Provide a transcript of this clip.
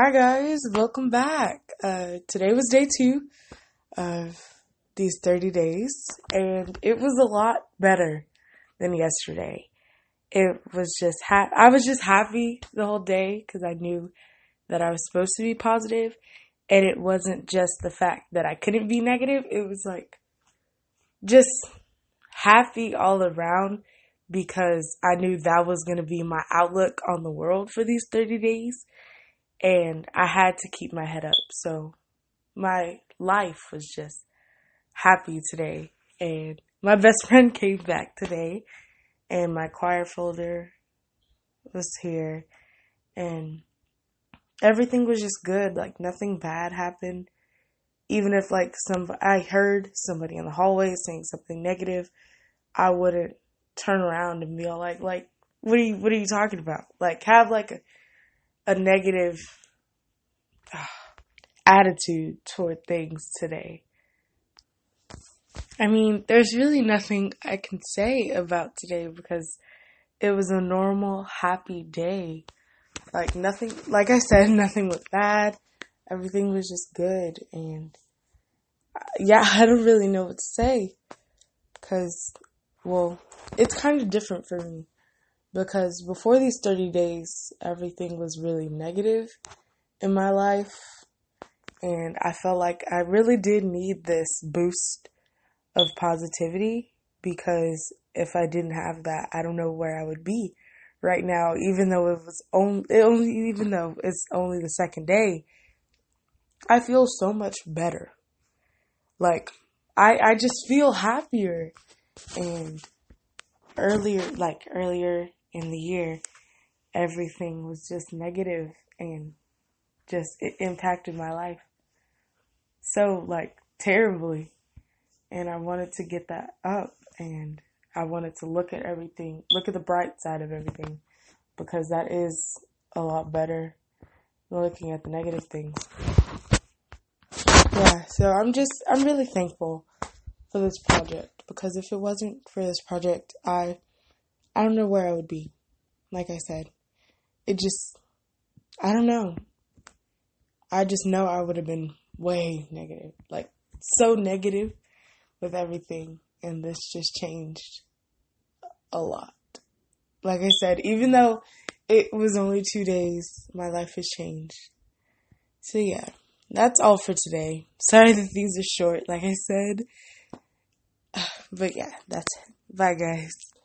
Hi guys, welcome back. Uh, today was day two of these 30 days, and it was a lot better than yesterday. It was just ha- I was just happy the whole day because I knew that I was supposed to be positive, and it wasn't just the fact that I couldn't be negative. It was like just happy all around because I knew that was going to be my outlook on the world for these 30 days and I had to keep my head up. So my life was just happy today. And my best friend came back today, and my choir folder was here, and everything was just good. Like nothing bad happened. Even if like some I heard somebody in the hallway saying something negative, I wouldn't turn around and be all like like what are you what are you talking about? Like have like a a negative uh, attitude toward things today. I mean, there's really nothing I can say about today because it was a normal, happy day. Like, nothing, like I said, nothing was bad. Everything was just good. And uh, yeah, I don't really know what to say because, well, it's kind of different for me because before these 30 days, everything was really negative in my life. And I felt like I really did need this boost of positivity because if I didn't have that, I don't know where I would be right now, even though it was only, only even though it's only the second day, I feel so much better. Like, I, I just feel happier. And earlier, like earlier in the year, everything was just negative and just it impacted my life so like terribly. And I wanted to get that up and I wanted to look at everything, look at the bright side of everything because that is a lot better than looking at the negative things. Yeah, so I'm just I'm really thankful for this project because if it wasn't for this project, I I don't know where I would be. Like I said, it just I don't know. I just know I would have been way negative, like so negative with everything, and this just changed a lot. Like I said, even though it was only two days, my life has changed. So yeah, that's all for today. Sorry that these are short, like I said. But yeah, that's it. Bye guys.